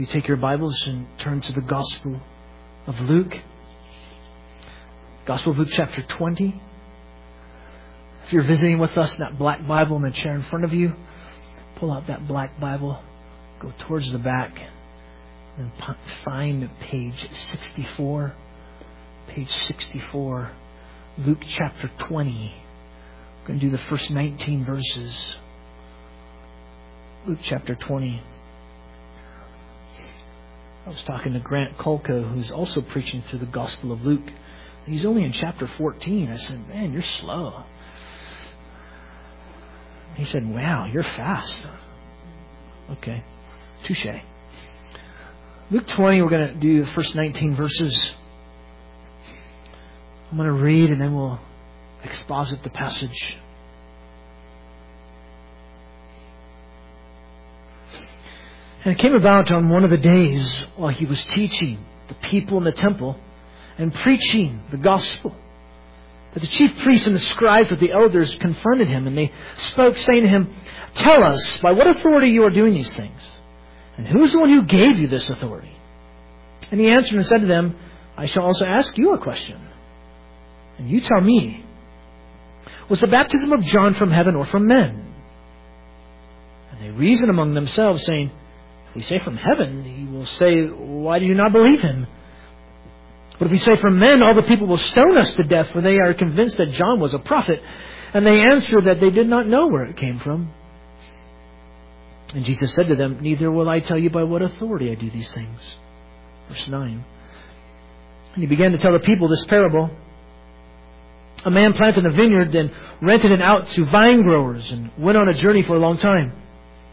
you take your Bibles and turn to the Gospel of Luke, Gospel of Luke, chapter 20. If you're visiting with us, that black Bible in the chair in front of you, pull out that black Bible, go towards the back, and find page 64. Page 64, Luke chapter 20. We're going to do the first 19 verses. Luke chapter 20. I was talking to Grant Kolka, who's also preaching through the Gospel of Luke. He's only in chapter 14. I said, Man, you're slow. He said, Wow, you're fast. Okay, touche. Luke 20, we're going to do the first 19 verses. I'm going to read and then we'll exposit the passage. And it came about on one of the days while he was teaching the people in the temple and preaching the gospel that the chief priests and the scribes with the elders confronted him and they spoke saying to him, Tell us by what authority you are doing these things and who is the one who gave you this authority? And he answered and said to them, I shall also ask you a question. And you tell me, was the baptism of John from heaven or from men? And they reasoned among themselves saying, we say from heaven, he will say, Why do you not believe him? But if we say from men, all the people will stone us to death, for they are convinced that John was a prophet. And they answer that they did not know where it came from. And Jesus said to them, Neither will I tell you by what authority I do these things. Verse 9. And he began to tell the people this parable. A man planted a vineyard then rented it out to vine growers and went on a journey for a long time.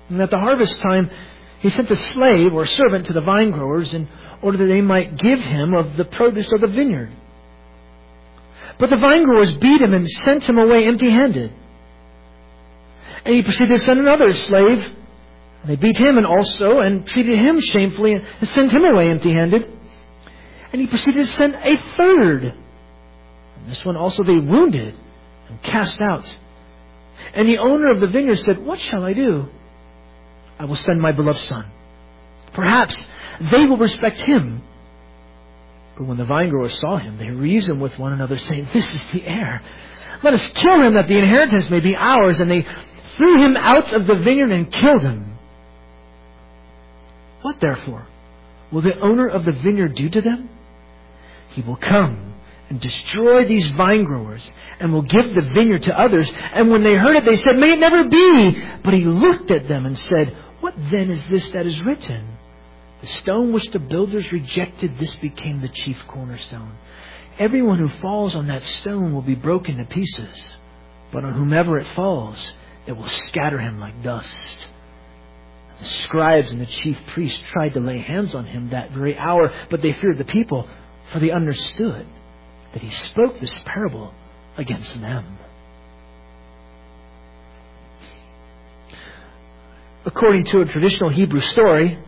And at the harvest time, he sent a slave or servant to the vine growers in order that they might give him of the produce of the vineyard. But the vine growers beat him and sent him away empty handed. And he proceeded to send another slave. And they beat him and also and treated him shamefully and sent him away empty handed. And he proceeded to send a third. And this one also they wounded and cast out. And the owner of the vineyard said, What shall I do? I will send my beloved son. Perhaps they will respect him. But when the vinegrowers saw him, they reasoned with one another, saying, This is the heir. Let us kill him that the inheritance may be ours. And they threw him out of the vineyard and killed him. What therefore will the owner of the vineyard do to them? He will come and destroy these vine growers and will give the vineyard to others. And when they heard it, they said, May it never be. But he looked at them and said, then is this that is written? The stone which the builders rejected, this became the chief cornerstone. Everyone who falls on that stone will be broken to pieces, but on whomever it falls, it will scatter him like dust. The scribes and the chief priests tried to lay hands on him that very hour, but they feared the people, for they understood that he spoke this parable against them. According to a traditional Hebrew story,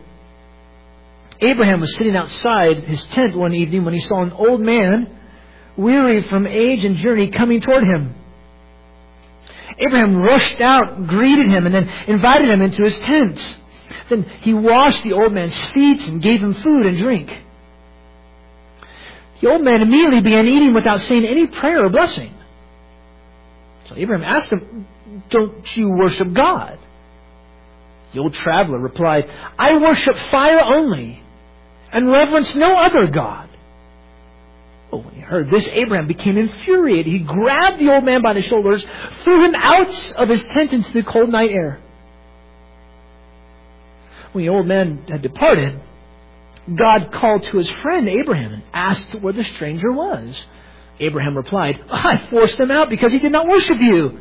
Abraham was sitting outside his tent one evening when he saw an old man, weary from age and journey, coming toward him. Abraham rushed out, greeted him, and then invited him into his tent. Then he washed the old man's feet and gave him food and drink. The old man immediately began eating without saying any prayer or blessing. So Abraham asked him, Don't you worship God? The old traveler replied, I worship fire only and reverence no other God. Well, when he heard this, Abraham became infuriated. He grabbed the old man by the shoulders, threw him out of his tent into the cold night air. When the old man had departed, God called to his friend Abraham and asked where the stranger was. Abraham replied, I forced him out because he did not worship you.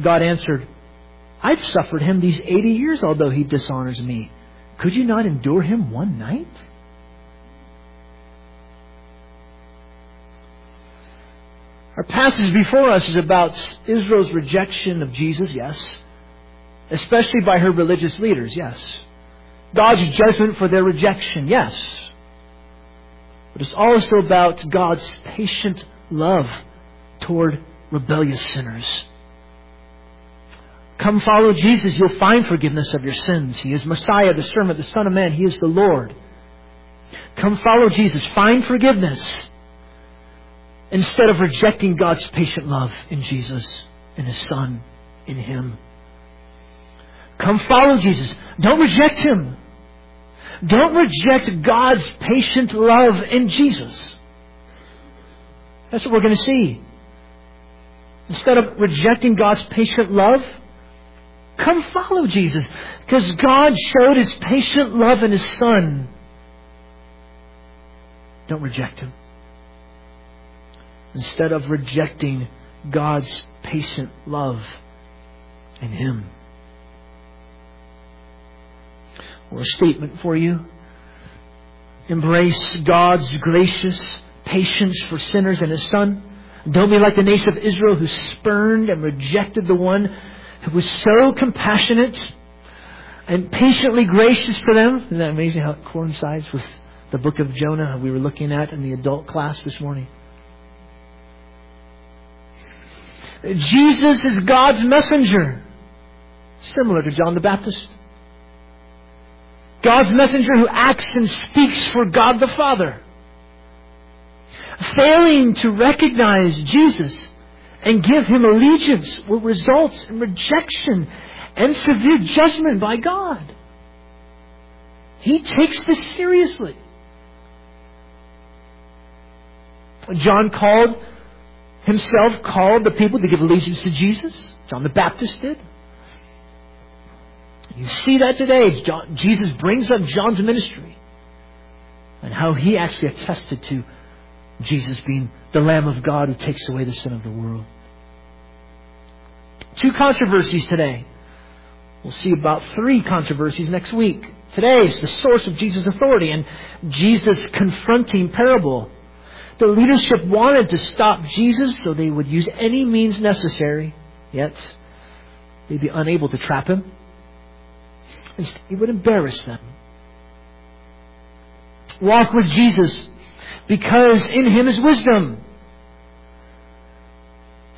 God answered, I've suffered him these 80 years, although he dishonors me. Could you not endure him one night? Our passage before us is about Israel's rejection of Jesus, yes. Especially by her religious leaders, yes. God's judgment for their rejection, yes. But it's also about God's patient love toward rebellious sinners Come follow Jesus. You'll find forgiveness of your sins. He is Messiah, the servant, the Son of Man. He is the Lord. Come follow Jesus. Find forgiveness. Instead of rejecting God's patient love in Jesus, in His Son, in Him. Come follow Jesus. Don't reject Him. Don't reject God's patient love in Jesus. That's what we're going to see. Instead of rejecting God's patient love, come follow Jesus. Because God showed His patient love in His Son. Don't reject Him. Instead of rejecting God's patient love in Him. Or a statement for you. Embrace God's gracious patience for sinners in His Son. Don't be like the nation of Israel who spurned and rejected the one who was so compassionate and patiently gracious for them. Isn't that amazing how it coincides with the book of Jonah we were looking at in the adult class this morning? Jesus is God's messenger, similar to John the Baptist. God's messenger who acts and speaks for God the Father. Failing to recognize Jesus and give him allegiance will result in rejection and severe judgment by God. He takes this seriously. John called himself called the people to give allegiance to Jesus. John the Baptist did. You see that today. John, Jesus brings up John's ministry and how he actually attested to Jesus being the Lamb of God who takes away the sin of the world. Two controversies today. We'll see about three controversies next week. Today is the source of Jesus' authority and Jesus' confronting parable. The leadership wanted to stop Jesus, so they would use any means necessary, yet they'd be unable to trap him. He would embarrass them. Walk with Jesus because in him is wisdom.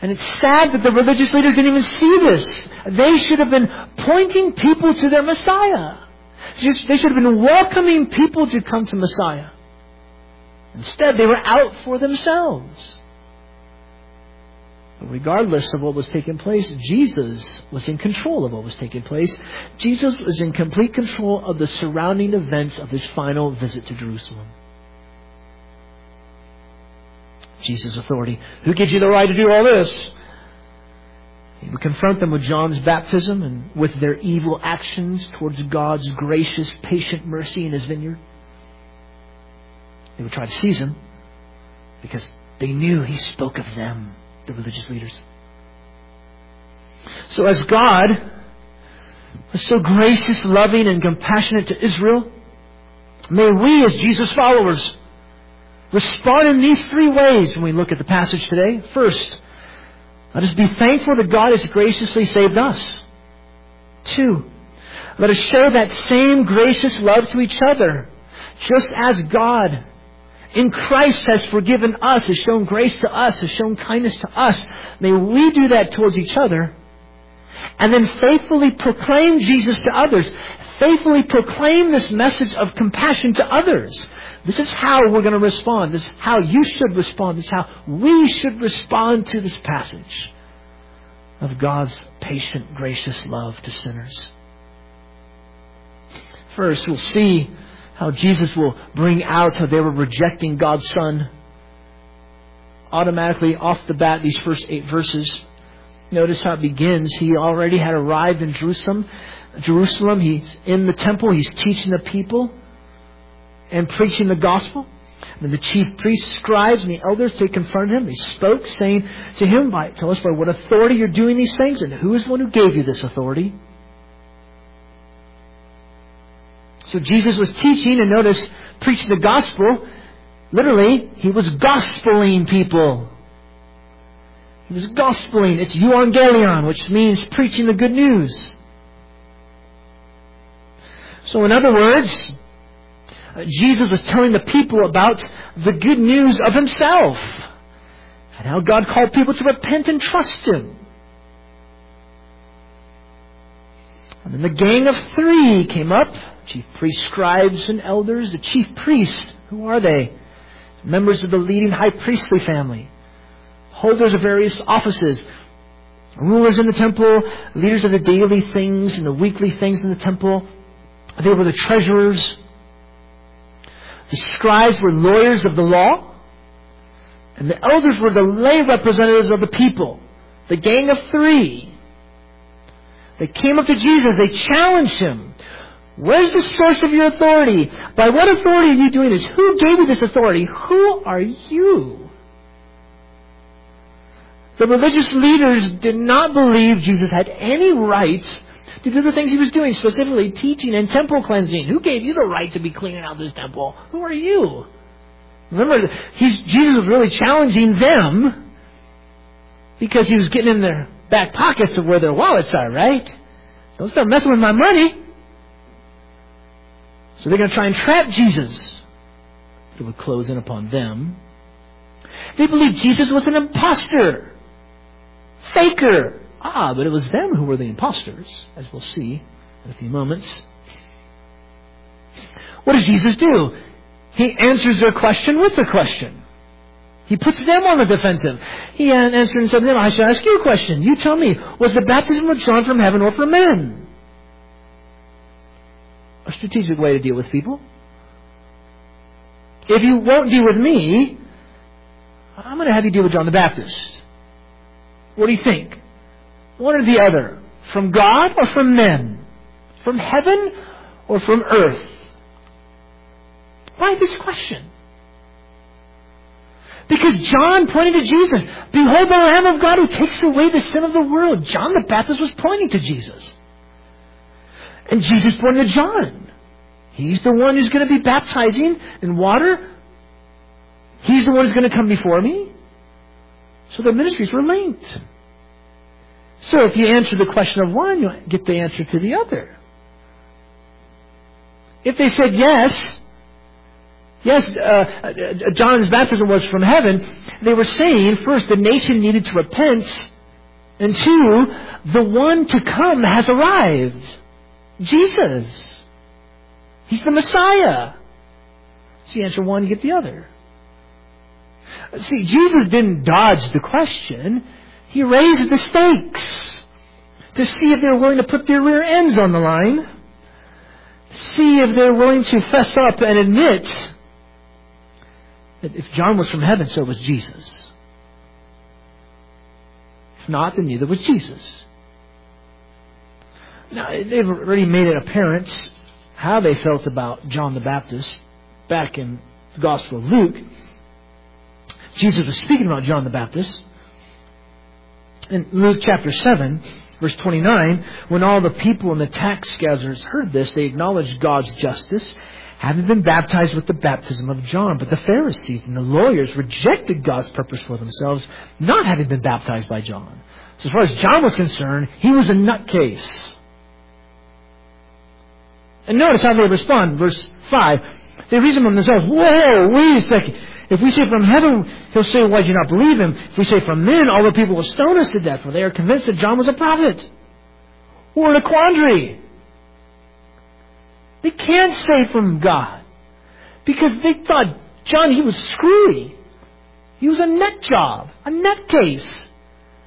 And it's sad that the religious leaders didn't even see this. They should have been pointing people to their Messiah. They should have been welcoming people to come to Messiah. Instead, they were out for themselves. But regardless of what was taking place, Jesus was in control of what was taking place. Jesus was in complete control of the surrounding events of his final visit to Jerusalem. Jesus' authority. Who gives you the right to do all this? He would confront them with John's baptism and with their evil actions towards God's gracious, patient mercy in his vineyard. They would try to seize him because they knew he spoke of them, the religious leaders. So as God was so gracious, loving, and compassionate to Israel, may we as Jesus followers respond in these three ways when we look at the passage today. First, let us be thankful that God has graciously saved us. Two, let us show that same gracious love to each other, just as God in Christ has forgiven us, has shown grace to us, has shown kindness to us. May we do that towards each other. And then faithfully proclaim Jesus to others. Faithfully proclaim this message of compassion to others. This is how we're going to respond. This is how you should respond. This is how we should respond to this passage of God's patient, gracious love to sinners. First, we'll see how Jesus will bring out how they were rejecting God's Son. Automatically, off the bat, these first eight verses. Notice how it begins. He already had arrived in Jerusalem. Jerusalem, he's in the temple, he's teaching the people and preaching the gospel. And the chief priests, scribes, and the elders, they confronted him. They spoke, saying to him, by, Tell us by what authority you're doing these things, and who is the one who gave you this authority? So Jesus was teaching, and notice, preaching the gospel. Literally, he was gospeling people. He was gospeling. It's euangelion, which means preaching the good news. So in other words, uh, Jesus was telling the people about the good news of himself and how God called people to repent and trust him. And then the gang of three came up chief priests, scribes, and elders. The chief priests, who are they? Members of the leading high priestly family, holders of various offices, rulers in the temple, leaders of the daily things and the weekly things in the temple. They were the treasurers. The scribes were lawyers of the law. And the elders were the lay representatives of the people. The gang of three. They came up to Jesus. They challenged him. Where's the source of your authority? By what authority are you doing this? Who gave you this authority? Who are you? The religious leaders did not believe Jesus had any right to do the things he was doing, specifically teaching and temple cleansing. Who gave you the right to be cleaning out this temple? Who are you? Remember, he's, Jesus was really challenging them because he was getting in their back pockets of where their wallets are, right? Don't start messing with my money. So they're going to try and trap Jesus. It would close in upon them. They believed Jesus was an impostor, faker. Ah, but it was them who were the impostors, as we'll see in a few moments. What does Jesus do? He answers their question with a question. He puts them on the defensive. He answered and said to them, I shall ask you a question. You tell me, was the baptism of John from heaven or from men? a strategic way to deal with people. If you won't deal with me, I'm going to have you deal with John the Baptist. What do you think? One or the other? From God or from men? From heaven or from earth? Why this question? Because John pointed to Jesus. Behold the Lamb of God who takes away the sin of the world. John the Baptist was pointing to Jesus. And Jesus pointed to John. He's the one who's going to be baptizing in water. He's the one who's going to come before me. So the ministries were linked. So if you answer the question of one, you get the answer to the other. If they said yes, yes, uh, John's baptism was from heaven, they were saying, first, the nation needed to repent, and two, the one to come has arrived. Jesus. He's the Messiah. So you answer one, you get the other. See, Jesus didn't dodge the question. He raised the stakes to see if they were willing to put their rear ends on the line. See if they're willing to fess up and admit that if John was from heaven, so was Jesus. If not, then neither was Jesus. Now, they've already made it apparent how they felt about John the Baptist back in the Gospel of Luke. Jesus was speaking about John the Baptist. In Luke chapter 7, verse 29, when all the people and the tax gatherers heard this, they acknowledged God's justice, having been baptized with the baptism of John. But the Pharisees and the lawyers rejected God's purpose for themselves, not having been baptized by John. So as far as John was concerned, he was a nutcase. And notice how they respond. Verse 5. They reason with themselves, whoa, wait a second. If we say from heaven, he'll say, why do you not believe him? If we say from men, all the people will stone us to death, for they are convinced that John was a prophet. We're in a quandary. They can't say from God. Because they thought John, he was screwy. He was a nut job, a nut case.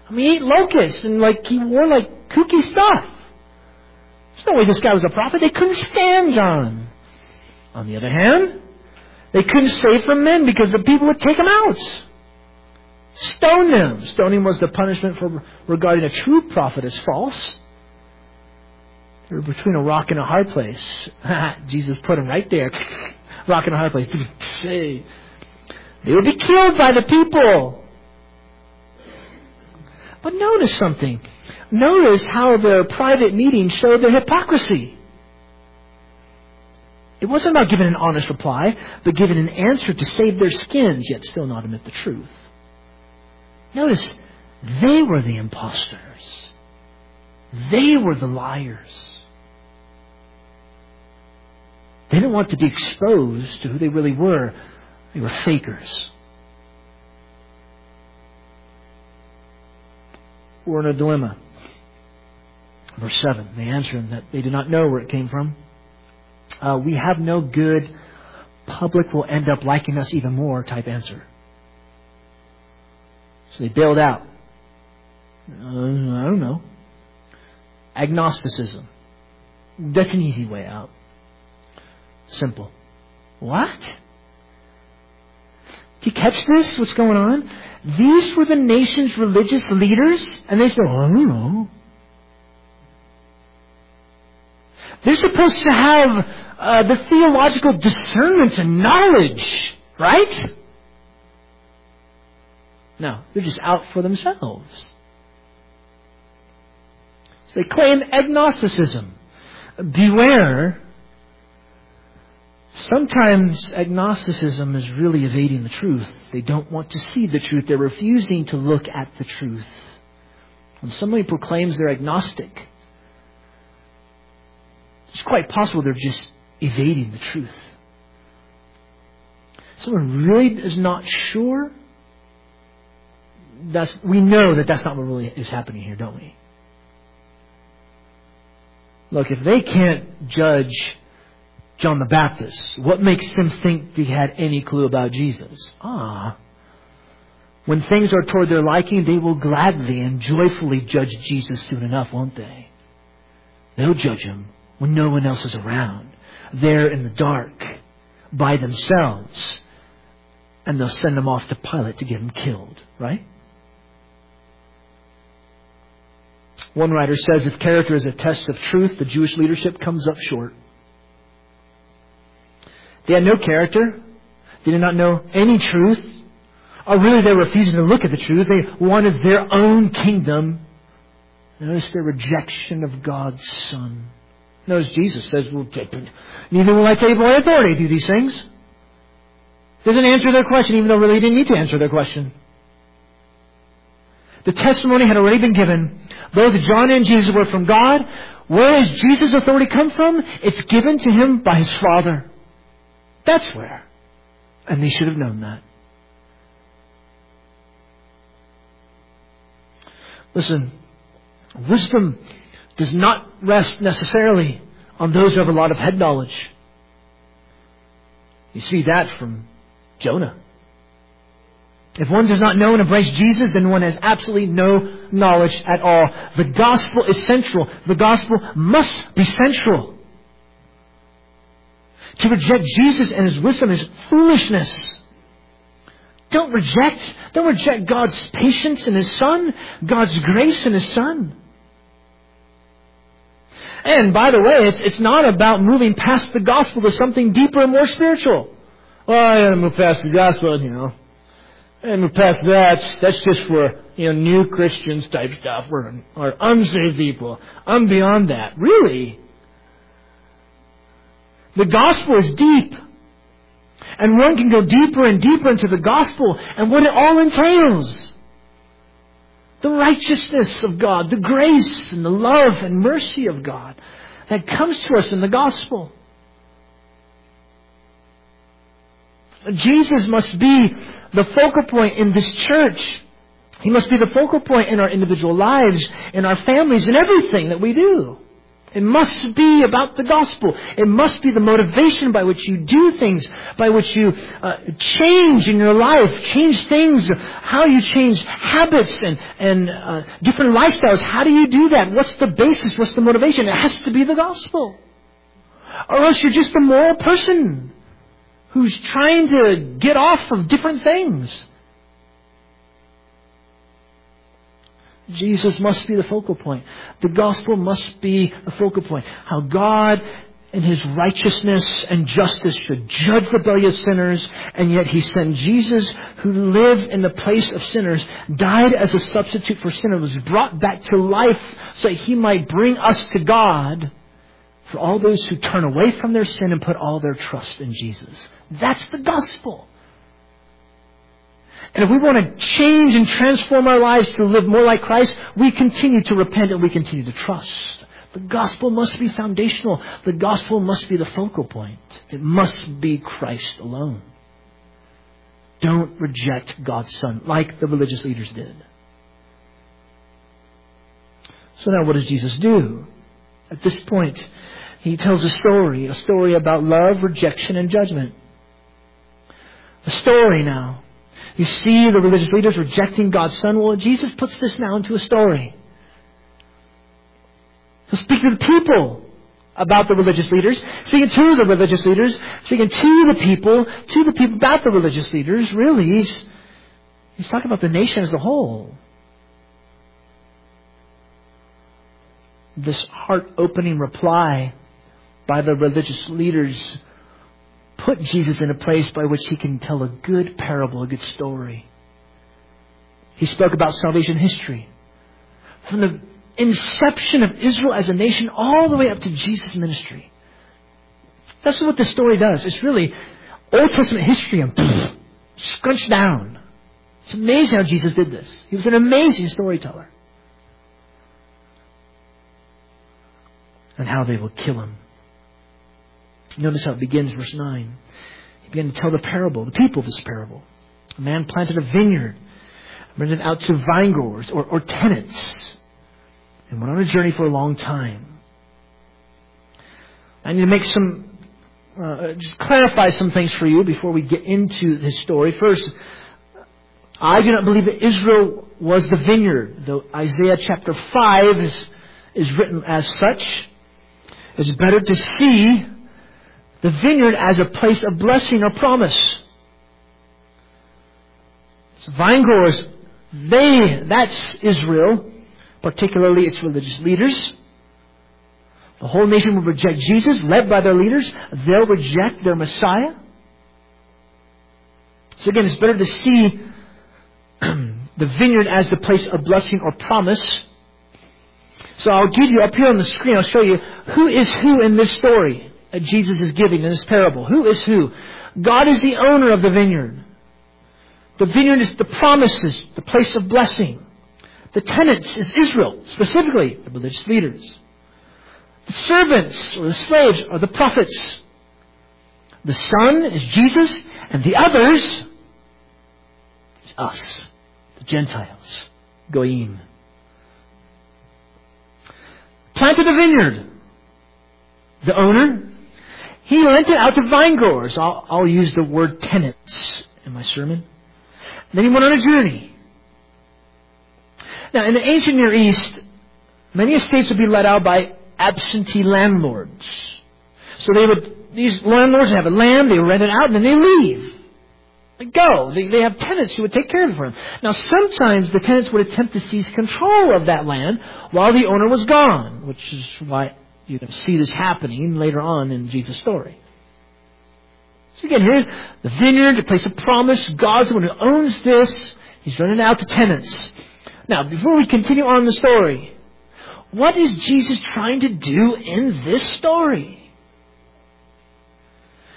I mean, he ate locusts and like he wore like kooky stuff. There's no way this guy was a prophet. They couldn't stand John. On the other hand, they couldn't save from men because the people would take them out. Stone them. Stoning was the punishment for regarding a true prophet as false. They were between a rock and a hard place. Jesus put them right there. rock and a hard place. They would be killed by the people. But notice something. Notice how their private meeting showed their hypocrisy. It wasn't about giving an honest reply, but giving an answer to save their skins, yet still not admit the truth. Notice, they were the impostors. They were the liars. They didn't want to be exposed to who they really were. They were fakers. We're in a dilemma. Verse 7, they answer him that they did not know where it came from. Uh, we have no good, public will end up liking us even more type answer. So they bailed out. Uh, I don't know. Agnosticism. That's an easy way out. Simple. What? Do you catch this? What's going on? These were the nation's religious leaders, and they said, oh, I don't know. They're supposed to have uh, the theological discernment and knowledge, right? No, they're just out for themselves. So they claim agnosticism. Beware. Sometimes agnosticism is really evading the truth. They don't want to see the truth. They're refusing to look at the truth. When somebody proclaims they're agnostic, it's quite possible they're just evading the truth. Someone really is not sure. That's, we know that that's not what really is happening here, don't we? Look, if they can't judge John the Baptist, what makes them think they had any clue about Jesus? Ah. When things are toward their liking, they will gladly and joyfully judge Jesus soon enough, won't they? They'll judge him when no one else is around. There in the dark, by themselves. And they'll send him off to Pilate to get him killed, right? One writer says if character is a test of truth, the Jewish leadership comes up short. They had no character. They did not know any truth. Or really, they were refusing to look at the truth. They wanted their own kingdom. Notice their rejection of God's Son. Notice Jesus says, well, neither will I take my authority to do these things. Doesn't answer their question, even though really he didn't need to answer their question. The testimony had already been given. Both John and Jesus were from God. Where does Jesus' authority come from? It's given to him by his Father. That's where. And they should have known that. Listen, wisdom does not rest necessarily on those who have a lot of head knowledge. You see that from Jonah. If one does not know and embrace Jesus, then one has absolutely no knowledge at all. The gospel is central. The gospel must be central. To reject Jesus and his wisdom is foolishness. Don't reject, don't reject God's patience in his son, God's grace in his son. And by the way, it's, it's not about moving past the gospel to something deeper and more spiritual. Well, I gotta move past the gospel, you know. And move past that, that's just for, you know, new Christians type stuff, or, or unsaved people. I'm beyond that. Really? The gospel is deep. And one can go deeper and deeper into the gospel and what it all entails. The righteousness of God, the grace and the love and mercy of God that comes to us in the gospel. Jesus must be the focal point in this church. He must be the focal point in our individual lives, in our families, in everything that we do. It must be about the gospel. It must be the motivation by which you do things, by which you uh, change in your life, change things, how you change habits and, and uh, different lifestyles. How do you do that? What's the basis? What's the motivation? It has to be the gospel. Or else you're just a moral person who's trying to get off of different things. Jesus must be the focal point. The gospel must be the focal point. How God in his righteousness and justice should judge rebellious sinners, and yet he sent Jesus, who lived in the place of sinners, died as a substitute for sinners, was brought back to life so that he might bring us to God for all those who turn away from their sin and put all their trust in Jesus. That's the gospel. And if we want to change and transform our lives to live more like Christ, we continue to repent and we continue to trust. The gospel must be foundational. The gospel must be the focal point. It must be Christ alone. Don't reject God's Son like the religious leaders did. So now what does Jesus do? At this point, he tells a story, a story about love, rejection, and judgment. A story now. You see the religious leaders rejecting God's Son. Well, Jesus puts this now into a story. He'll speak to the people about the religious leaders, speaking to the religious leaders, speaking to the people, to the people about the religious leaders. Really, he's, he's talking about the nation as a whole. This heart opening reply by the religious leaders put Jesus in a place by which he can tell a good parable, a good story. He spoke about salvation history. From the inception of Israel as a nation all the way up to Jesus' ministry. That's what this story does. It's really Old Testament history and pff, scrunched down. It's amazing how Jesus did this. He was an amazing storyteller. And how they will kill him. Notice how it begins, verse 9. He began to tell the parable, the people of this parable. A man planted a vineyard, rented out to vine growers or, or tenants, and went on a journey for a long time. I need to make some, uh, just clarify some things for you before we get into this story. First, I do not believe that Israel was the vineyard, though Isaiah chapter 5 is, is written as such. It's better to see the vineyard as a place of blessing or promise. So vine growers, they, that's Israel, particularly its religious leaders. The whole nation will reject Jesus, led by their leaders. They'll reject their Messiah. So again, it's better to see the vineyard as the place of blessing or promise. So I'll give you up here on the screen, I'll show you who is who in this story Uh, Jesus is giving in this parable. Who is who? God is the owner of the vineyard. The vineyard is the promises, the place of blessing. The tenants is Israel, specifically the religious leaders. The servants or the slaves are the prophets. The Son is Jesus, and the others is us, the Gentiles, Goyim. Planted a vineyard. The owner, he lent it out to vine growers. I'll, I'll use the word tenants in my sermon. Then he went on a journey. Now, in the ancient Near East, many estates would be let out by absentee landlords. So they would, these landlords have a land, they rent it out, and then they leave. They go. They, they have tenants who would take care of it for them. Now, sometimes the tenants would attempt to seize control of that land while the owner was gone, which is why you can see this happening later on in Jesus' story. So again, here's the vineyard, the place of promise. God's the one who owns this. He's running out to tenants. Now, before we continue on the story, what is Jesus trying to do in this story?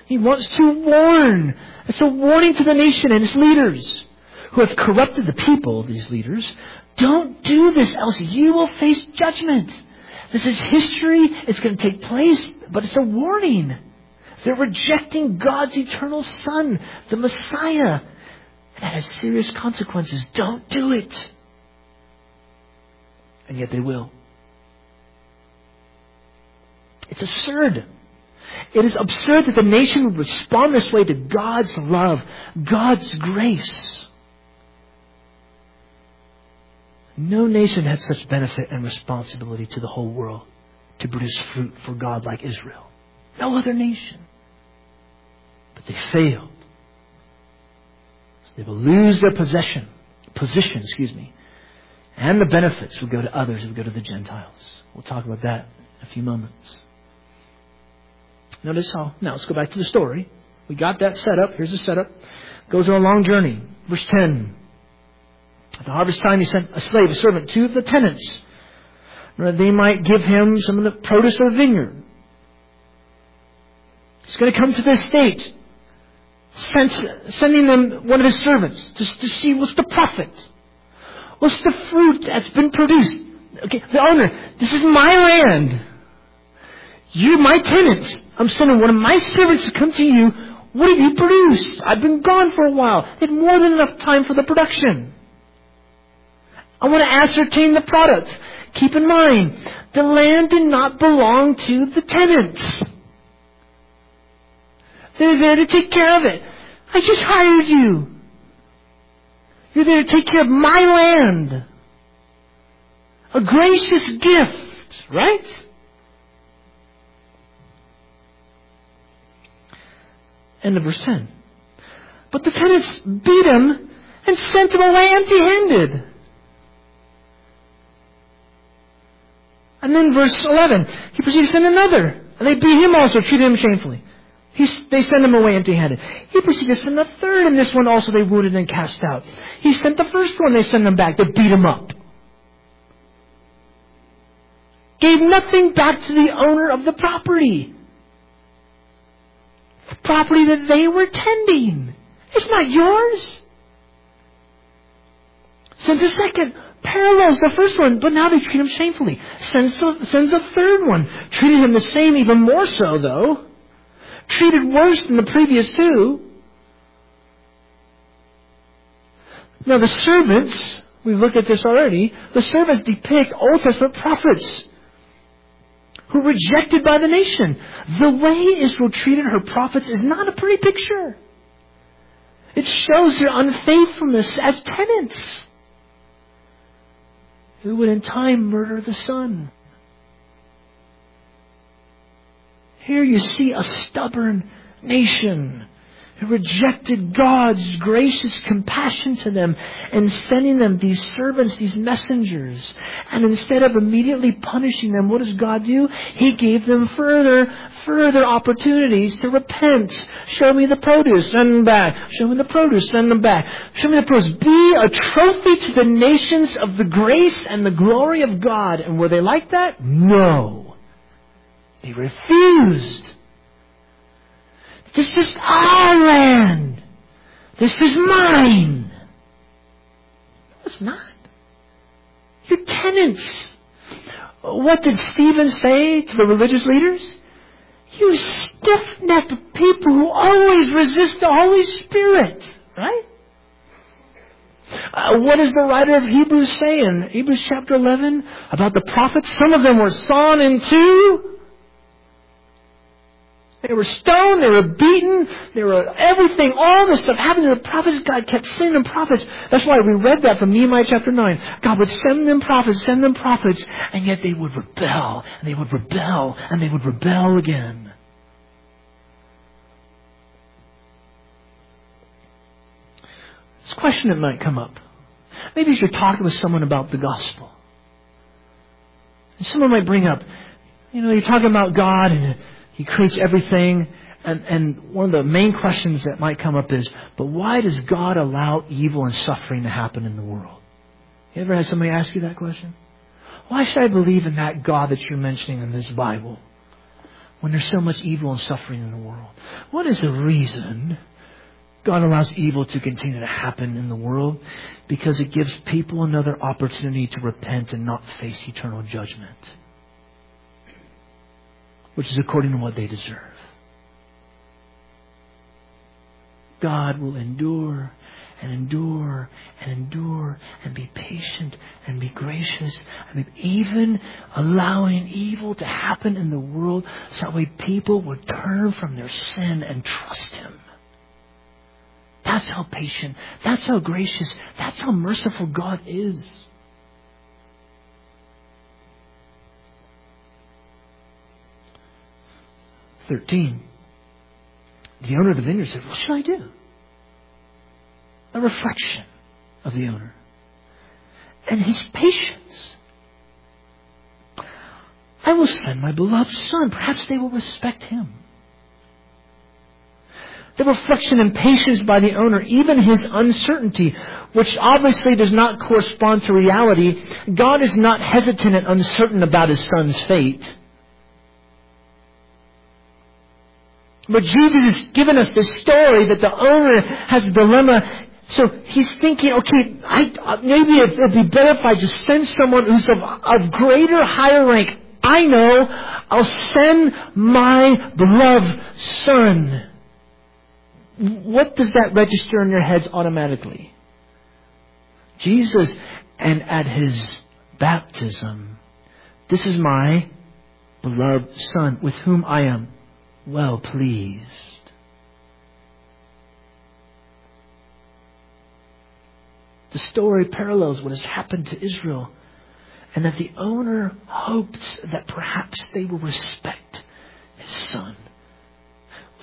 He wants to warn. It's a warning to the nation and its leaders who have corrupted the people, these leaders. Don't do this, else you will face judgment. This is history. It's going to take place, but it's a warning. They're rejecting God's eternal Son, the Messiah. And that has serious consequences. Don't do it. And yet they will. It's absurd. It is absurd that the nation would respond this way to God's love, God's grace. No nation had such benefit and responsibility to the whole world to produce fruit for God like Israel. No other nation. But they failed. So they will lose their possession, position, excuse me, and the benefits will go to others, will go to the Gentiles. We'll talk about that in a few moments. Notice how, now let's go back to the story. We got that set up. Here's the setup. Goes on a long journey. Verse 10. At the harvest time, he sent a slave, a servant, to the tenants, that they might give him some of the produce of the vineyard. He's going to come to the estate, sending them one of his servants to, to see what's the profit. What's the fruit that's been produced? Okay, the owner, this is my land. You're my tenants. I'm sending one of my servants to come to you. What have you produced? I've been gone for a while. They had more than enough time for the production. I want to ascertain the product. keep in mind, the land did not belong to the tenants. They're there to take care of it. I just hired you. You're there to take care of my land. A gracious gift, right? End of verse 10. But the tenants beat him and sent him away empty handed. And then verse 11, he proceeds to send another. And they beat him also, treated him shamefully. He's, they send him away empty handed. He proceeded to send a third, and this one also they wounded and cast out. He sent the first one, they sent him back. They beat him up. Gave nothing back to the owner of the property. The property that they were tending. It's not yours. Sends a second, parallels the first one, but now they treat him shamefully. Sends, sends a third one, treated him the same, even more so though treated worse than the previous two. Now the servants, we've looked at this already, the servants depict Old Testament prophets who were rejected by the nation. The way Israel treated her prophets is not a pretty picture. It shows their unfaithfulness as tenants who would in time murder the son. Here you see a stubborn nation rejected God's gracious compassion to them and sending them these servants, these messengers. And instead of immediately punishing them, what does God do? He gave them further, further opportunities to repent. Show me the produce, send them back. Show me the produce, send them back. Show me the produce. Be a trophy to the nations of the grace and the glory of God. And were they like that? No. They refused. This is our land. This is mine. No, it's not. You're tenants. What did Stephen say to the religious leaders? You stiff-necked people who always resist the Holy Spirit. Right? Uh, what does the writer of Hebrews say in Hebrews chapter 11 about the prophets? Some of them were sawn in two. They were stoned, they were beaten, they were everything, all this stuff happened to the prophets. God kept sending them prophets. That's why we read that from Nehemiah chapter 9. God would send them prophets, send them prophets, and yet they would rebel, and they would rebel, and they would rebel again. This question that might come up. Maybe as you're talking with someone about the gospel. And someone might bring up, you know, you're talking about God and he creates everything. And, and one of the main questions that might come up is, but why does God allow evil and suffering to happen in the world? You ever had somebody ask you that question? Why should I believe in that God that you're mentioning in this Bible when there's so much evil and suffering in the world? What is the reason God allows evil to continue to happen in the world? Because it gives people another opportunity to repent and not face eternal judgment which is according to what they deserve. God will endure and endure and endure and be patient and be gracious and be even allowing evil to happen in the world so that way people would turn from their sin and trust Him. That's how patient, that's how gracious, that's how merciful God is. 13, the owner of the vineyard said, What should I do? A reflection of the owner and his patience. I will send my beloved son. Perhaps they will respect him. The reflection and patience by the owner, even his uncertainty, which obviously does not correspond to reality, God is not hesitant and uncertain about his son's fate. But Jesus has given us this story that the owner has a dilemma. So he's thinking, okay, I, uh, maybe it would be better if I just send someone who's of, of greater, higher rank. I know I'll send my beloved son. What does that register in your heads automatically? Jesus, and at his baptism, This is my beloved Son, with whom I am well pleased. The story parallels what has happened to Israel, and that the owner hoped that perhaps they will respect his son.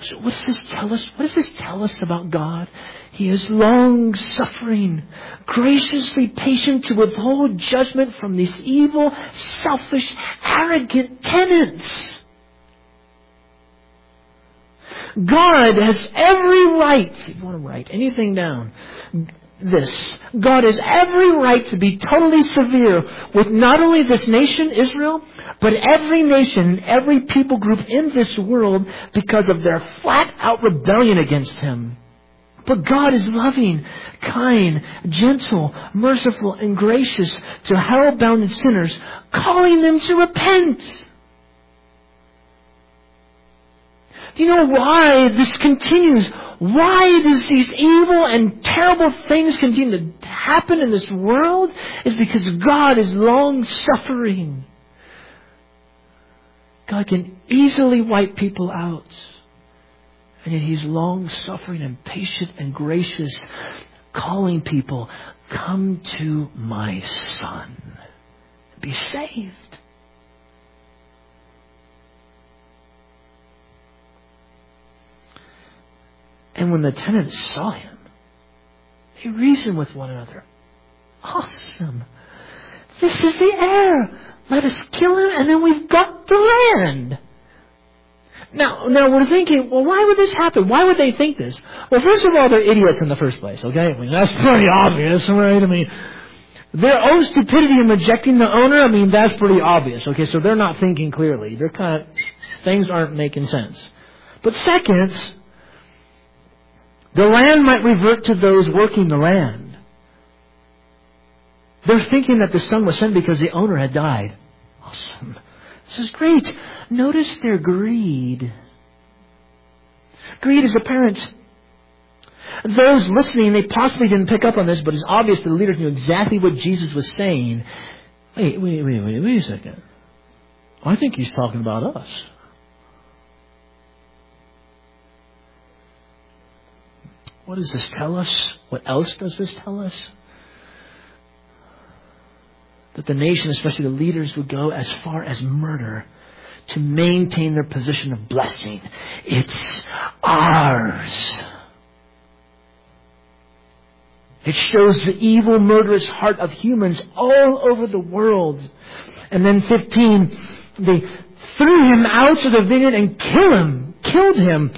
So what does this tell us? What does this tell us about God? He is long suffering, graciously patient to withhold judgment from these evil, selfish, arrogant tenants. God has every right, if you want to write anything down, this. God has every right to be totally severe with not only this nation, Israel, but every nation, every people group in this world because of their flat out rebellion against Him. But God is loving, kind, gentle, merciful, and gracious to hell-bound sinners, calling them to repent. Do you know why this continues? Why does these evil and terrible things continue to happen in this world? Is because God is long suffering. God can easily wipe people out. And yet He's long suffering and patient and gracious, calling people, come to my Son. Be saved. And when the tenants saw him, they reasoned with one another. Awesome. This is the heir. Let us kill him and then we've got the land. Now, now we're thinking, well, why would this happen? Why would they think this? Well, first of all, they're idiots in the first place, okay? I mean, that's pretty obvious, right? I mean, their own stupidity in rejecting the owner, I mean, that's pretty obvious, okay? So they're not thinking clearly. They're kind of, things aren't making sense. But second, the land might revert to those working the land. They're thinking that the son was sent because the owner had died. Awesome. This is great. Notice their greed. Greed is apparent. Those listening, they possibly didn't pick up on this, but it's obvious the leaders knew exactly what Jesus was saying. Wait, wait, wait, wait, wait a second. I think he's talking about us. What does this tell us? What else does this tell us? That the nation, especially the leaders, would go as far as murder to maintain their position of blessing. It's ours. It shows the evil, murderous heart of humans all over the world. And then 15, they threw him out of the vineyard and killed him, killed him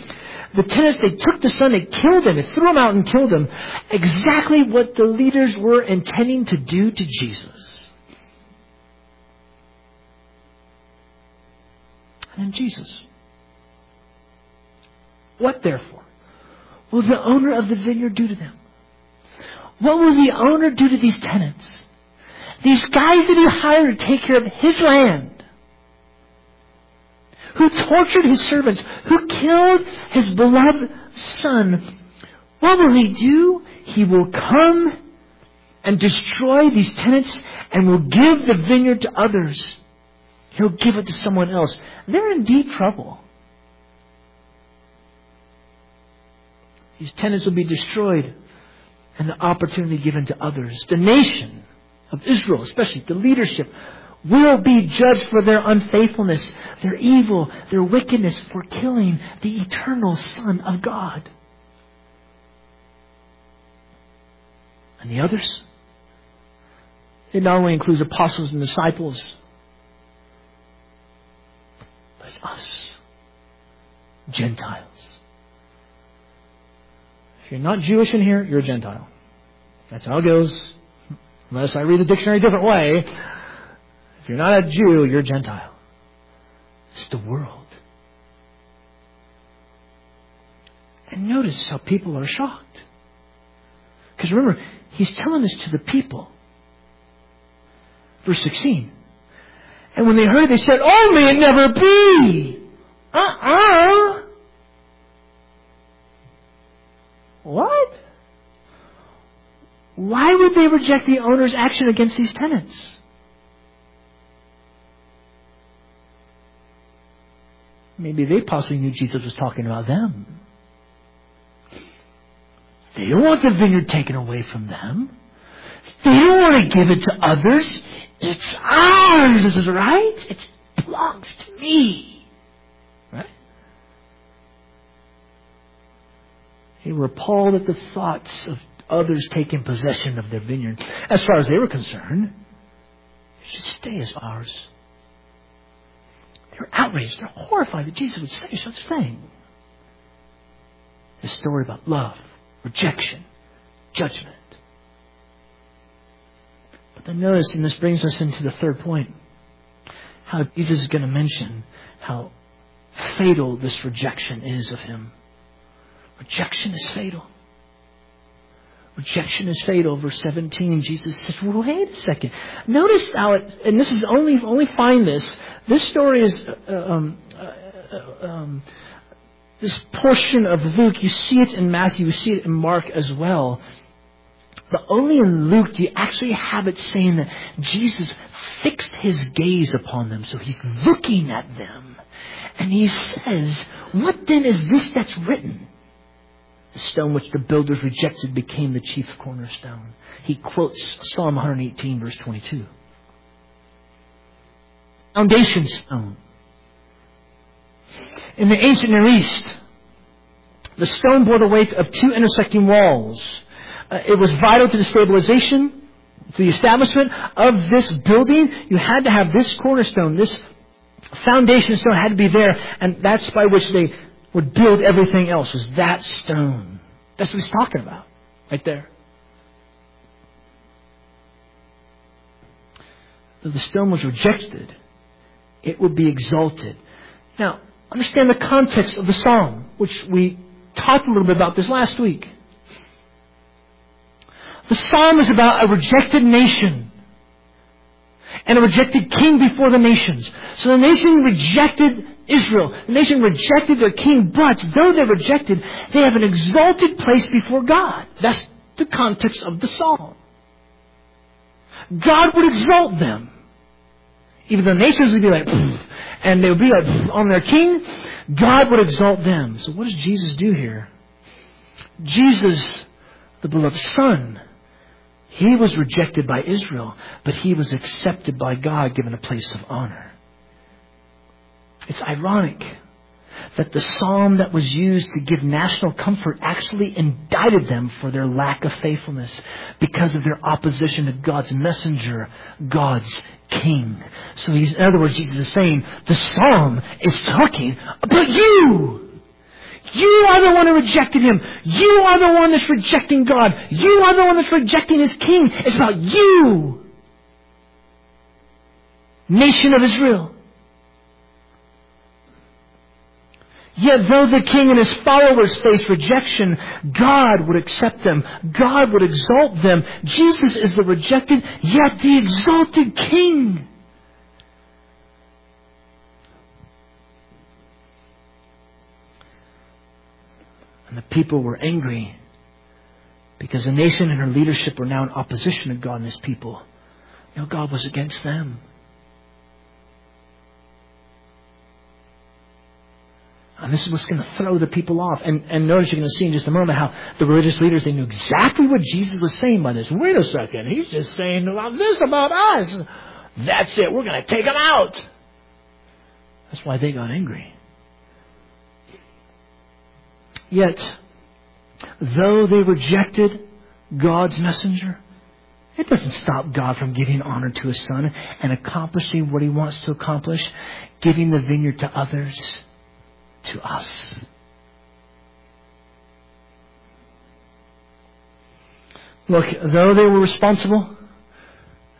the tenants, they took the son, they killed him, they threw him out and killed him. Exactly what the leaders were intending to do to Jesus. And then Jesus. What therefore will the owner of the vineyard do to them? What will the owner do to these tenants? These guys that he hired to take care of his land who tortured his servants, who killed his beloved son. What will he do? He will come and destroy these tenants and will give the vineyard to others. He'll give it to someone else. They're in deep trouble. These tenants will be destroyed and the opportunity given to others. The nation of Israel, especially the leadership, will be judged for their unfaithfulness, their evil, their wickedness for killing the eternal Son of God. And the others? It not only includes apostles and disciples, but it's us, Gentiles. If you're not Jewish in here, you're a Gentile. That's how it goes. Unless I read the dictionary a different way, you're not a Jew, you're a Gentile. It's the world. And notice how people are shocked. Because remember, he's telling this to the people. Verse 16. And when they heard, they said, Oh, may it never be! Uh-uh! What? Why would they reject the owner's action against these tenants? Maybe they possibly knew Jesus was talking about them. They don't want the vineyard taken away from them. They don't want to give it to others. It's ours, is right. It belongs to me. Right? They were appalled at the thoughts of others taking possession of their vineyard. As far as they were concerned, it should stay as ours. They were outraged. They're horrified that Jesus would say such a thing. A story about love, rejection, judgment. But then notice, and this brings us into the third point, how Jesus is going to mention how fatal this rejection is of him. Rejection is fatal. Rejection is fatal. Verse 17, Jesus says, wait a second. Notice how it, and this is only, only find this, this story is, uh, um, uh, um, this portion of Luke, you see it in Matthew, you see it in Mark as well. But only in Luke do you actually have it saying that Jesus fixed his gaze upon them. So he's looking at them. And he says, What then is this that's written? The stone which the builders rejected became the chief cornerstone. He quotes Psalm 118, verse 22. Foundation stone. In the ancient Near East, the stone bore the weight of two intersecting walls. Uh, it was vital to the stabilization, to the establishment of this building. You had to have this cornerstone, this foundation stone had to be there, and that's by which they would build everything else, was that stone. That's what he's talking about, right there. Though the stone was rejected, it would be exalted. Now, understand the context of the psalm, which we talked a little bit about this last week. The psalm is about a rejected nation and a rejected king before the nations. So the nation rejected Israel. The nation rejected their king, but though they're rejected, they have an exalted place before God. That's the context of the psalm. God would exalt them. Even the nations would be like, and they would be like on their king, God would exalt them. So what does Jesus do here? Jesus, the beloved Son, he was rejected by Israel, but he was accepted by God, given a place of honor. It's ironic that the psalm that was used to give national comfort actually indicted them for their lack of faithfulness because of their opposition to God's messenger, God's king. So in other words, Jesus is saying, the psalm is talking about you. You are the one who rejected him. You are the one that's rejecting God. You are the one that's rejecting his king. It's about you. Nation of Israel. Yet though the king and his followers face rejection, God would accept them. God would exalt them. Jesus is the rejected, yet the exalted king. And the people were angry because the nation and her leadership were now in opposition to God and his people. You know, God was against them. And this is what's going to throw the people off. And, and notice you're going to see in just a moment how the religious leaders, they knew exactly what Jesus was saying by this. Wait a second. He's just saying this about us. That's it. We're going to take him out. That's why they got angry. Yet, though they rejected God's messenger, it doesn't stop God from giving honor to his son and accomplishing what he wants to accomplish, giving the vineyard to others, to us. Look, though they were responsible,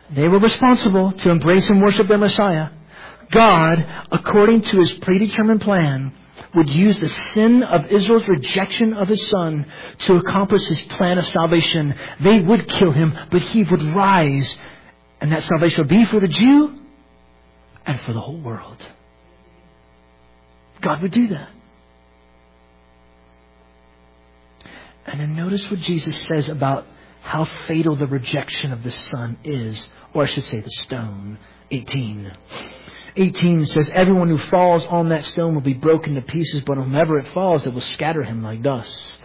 they were responsible to embrace and worship their Messiah. God, according to his predetermined plan, would use the sin of Israel's rejection of his son to accomplish his plan of salvation. They would kill him, but he would rise, and that salvation would be for the Jew and for the whole world. God would do that. And then notice what Jesus says about how fatal the rejection of the Son is, or I should say the stone. 18. 18 says, Everyone who falls on that stone will be broken to pieces, but whomever it falls, it will scatter him like dust.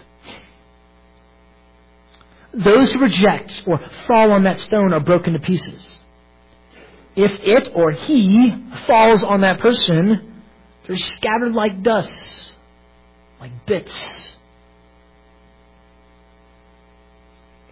Those who reject or fall on that stone are broken to pieces. If it or he falls on that person, they're scattered like dust, like bits.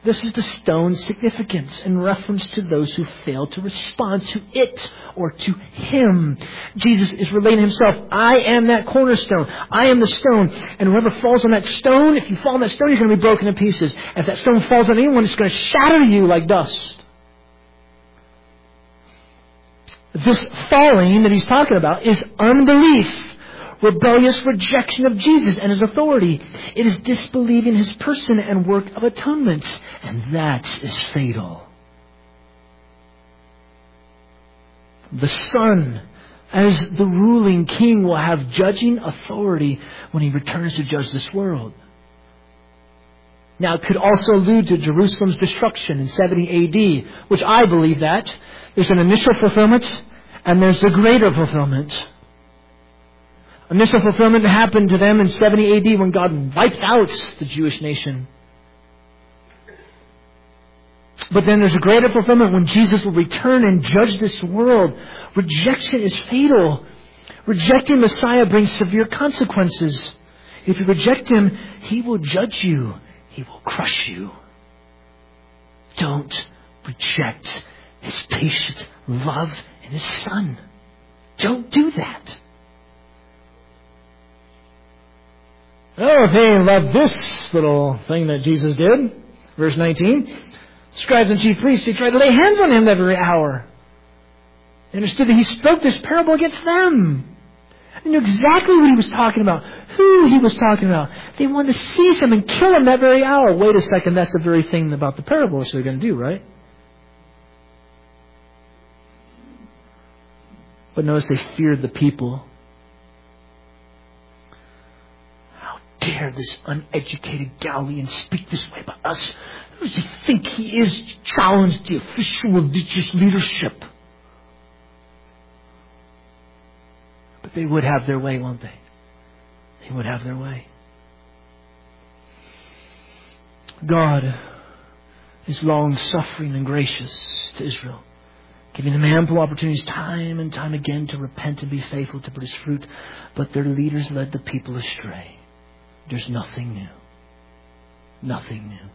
This is the stone's significance in reference to those who fail to respond to it or to Him. Jesus is relating Himself. I am that cornerstone. I am the stone. And whoever falls on that stone, if you fall on that stone, you're going to be broken to pieces. And if that stone falls on anyone, it's going to shatter you like dust. This falling that He's talking about is unbelief rebellious rejection of Jesus and his authority. It is disbelieving his person and work of atonement. And that is fatal. The Son, as the ruling king, will have judging authority when he returns to judge this world. Now, it could also allude to Jerusalem's destruction in 70 AD, which I believe that. There's an initial fulfillment, and there's a greater fulfillment. Initial fulfillment happened to them in 70 AD when God wiped out the Jewish nation. But then there's a greater fulfillment when Jesus will return and judge this world. Rejection is fatal. Rejecting Messiah brings severe consequences. If you reject Him, He will judge you. He will crush you. Don't reject His patient love and His Son. Don't do that. Oh, they loved this little thing that Jesus did, verse 19, scribes and chief priests, they tried to lay hands on him every hour. They understood that he spoke this parable against them. They knew exactly what he was talking about, who he was talking about. They wanted to seize him and kill him that very hour. Wait a second, that's the very thing about the parable which they're going to do, right? But notice they feared the people dare this uneducated Galilean speak this way about us? Who does he think he is to challenge the official religious leadership? But they would have their way, won't they? They would have their way. God is long suffering and gracious to Israel, giving them ample opportunities time and time again to repent and be faithful to produce fruit, but their leaders led the people astray. There's nothing new. Nothing new.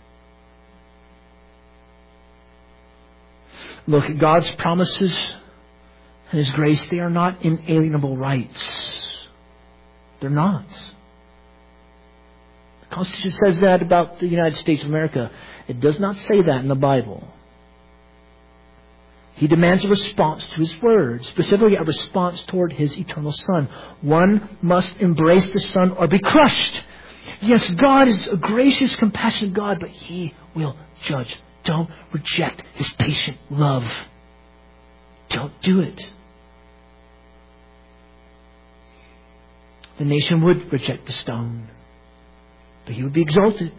Look, at God's promises and His grace, they are not inalienable rights. They're not. The Constitution says that about the United States of America. It does not say that in the Bible. He demands a response to His Word, specifically a response toward His eternal Son. One must embrace the Son or be crushed. Yes, God is a gracious, compassionate God, but He will judge. Don't reject His patient love. Don't do it. The nation would reject the stone, but He would be exalted.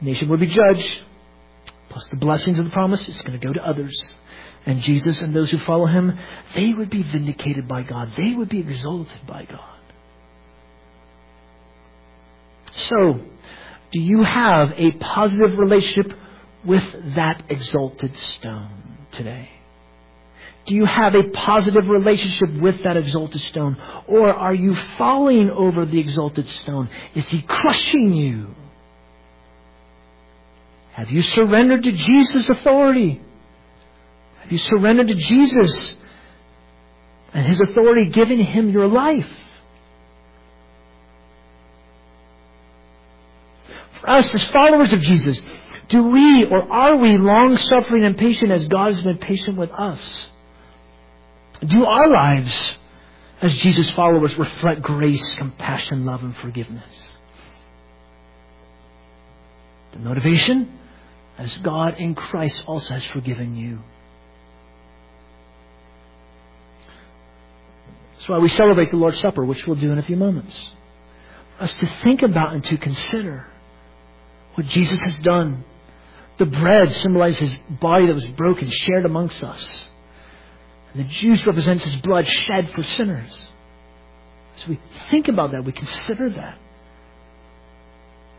The nation would be judged, plus the blessings of the promise is going to go to others. And Jesus and those who follow Him, they would be vindicated by God. They would be exalted by God. So, do you have a positive relationship with that exalted stone today? Do you have a positive relationship with that exalted stone? Or are you falling over the exalted stone? Is he crushing you? Have you surrendered to Jesus' authority? Have you surrendered to Jesus and his authority giving him your life? For us as followers of Jesus, do we or are we long suffering and patient as God has been patient with us? Do our lives as Jesus followers reflect grace, compassion, love, and forgiveness? The motivation? As God in Christ also has forgiven you. That's why we celebrate the Lord's Supper, which we'll do in a few moments. Us to think about and to consider what Jesus has done. The bread symbolizes his body that was broken, shared amongst us. And the juice represents his blood shed for sinners. So we think about that, we consider that.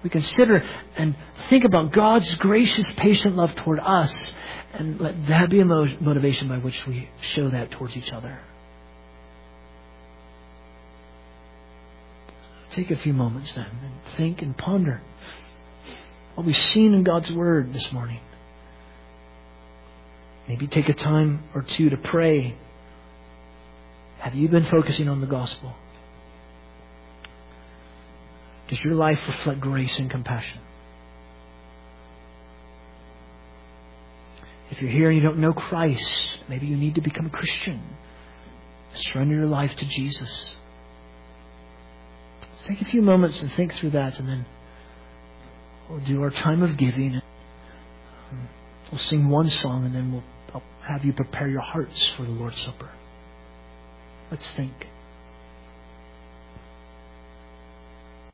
We consider and think about God's gracious, patient love toward us, and let that be a motivation by which we show that towards each other. Take a few moments then and think and ponder what we've seen in God's Word this morning. Maybe take a time or two to pray. Have you been focusing on the gospel? Does your life reflect grace and compassion? If you're here and you don't know Christ, maybe you need to become a Christian. Surrender your life to Jesus. Let's take a few moments and think through that, and then we'll do our time of giving. We'll sing one song, and then we'll have you prepare your hearts for the Lord's Supper. Let's think.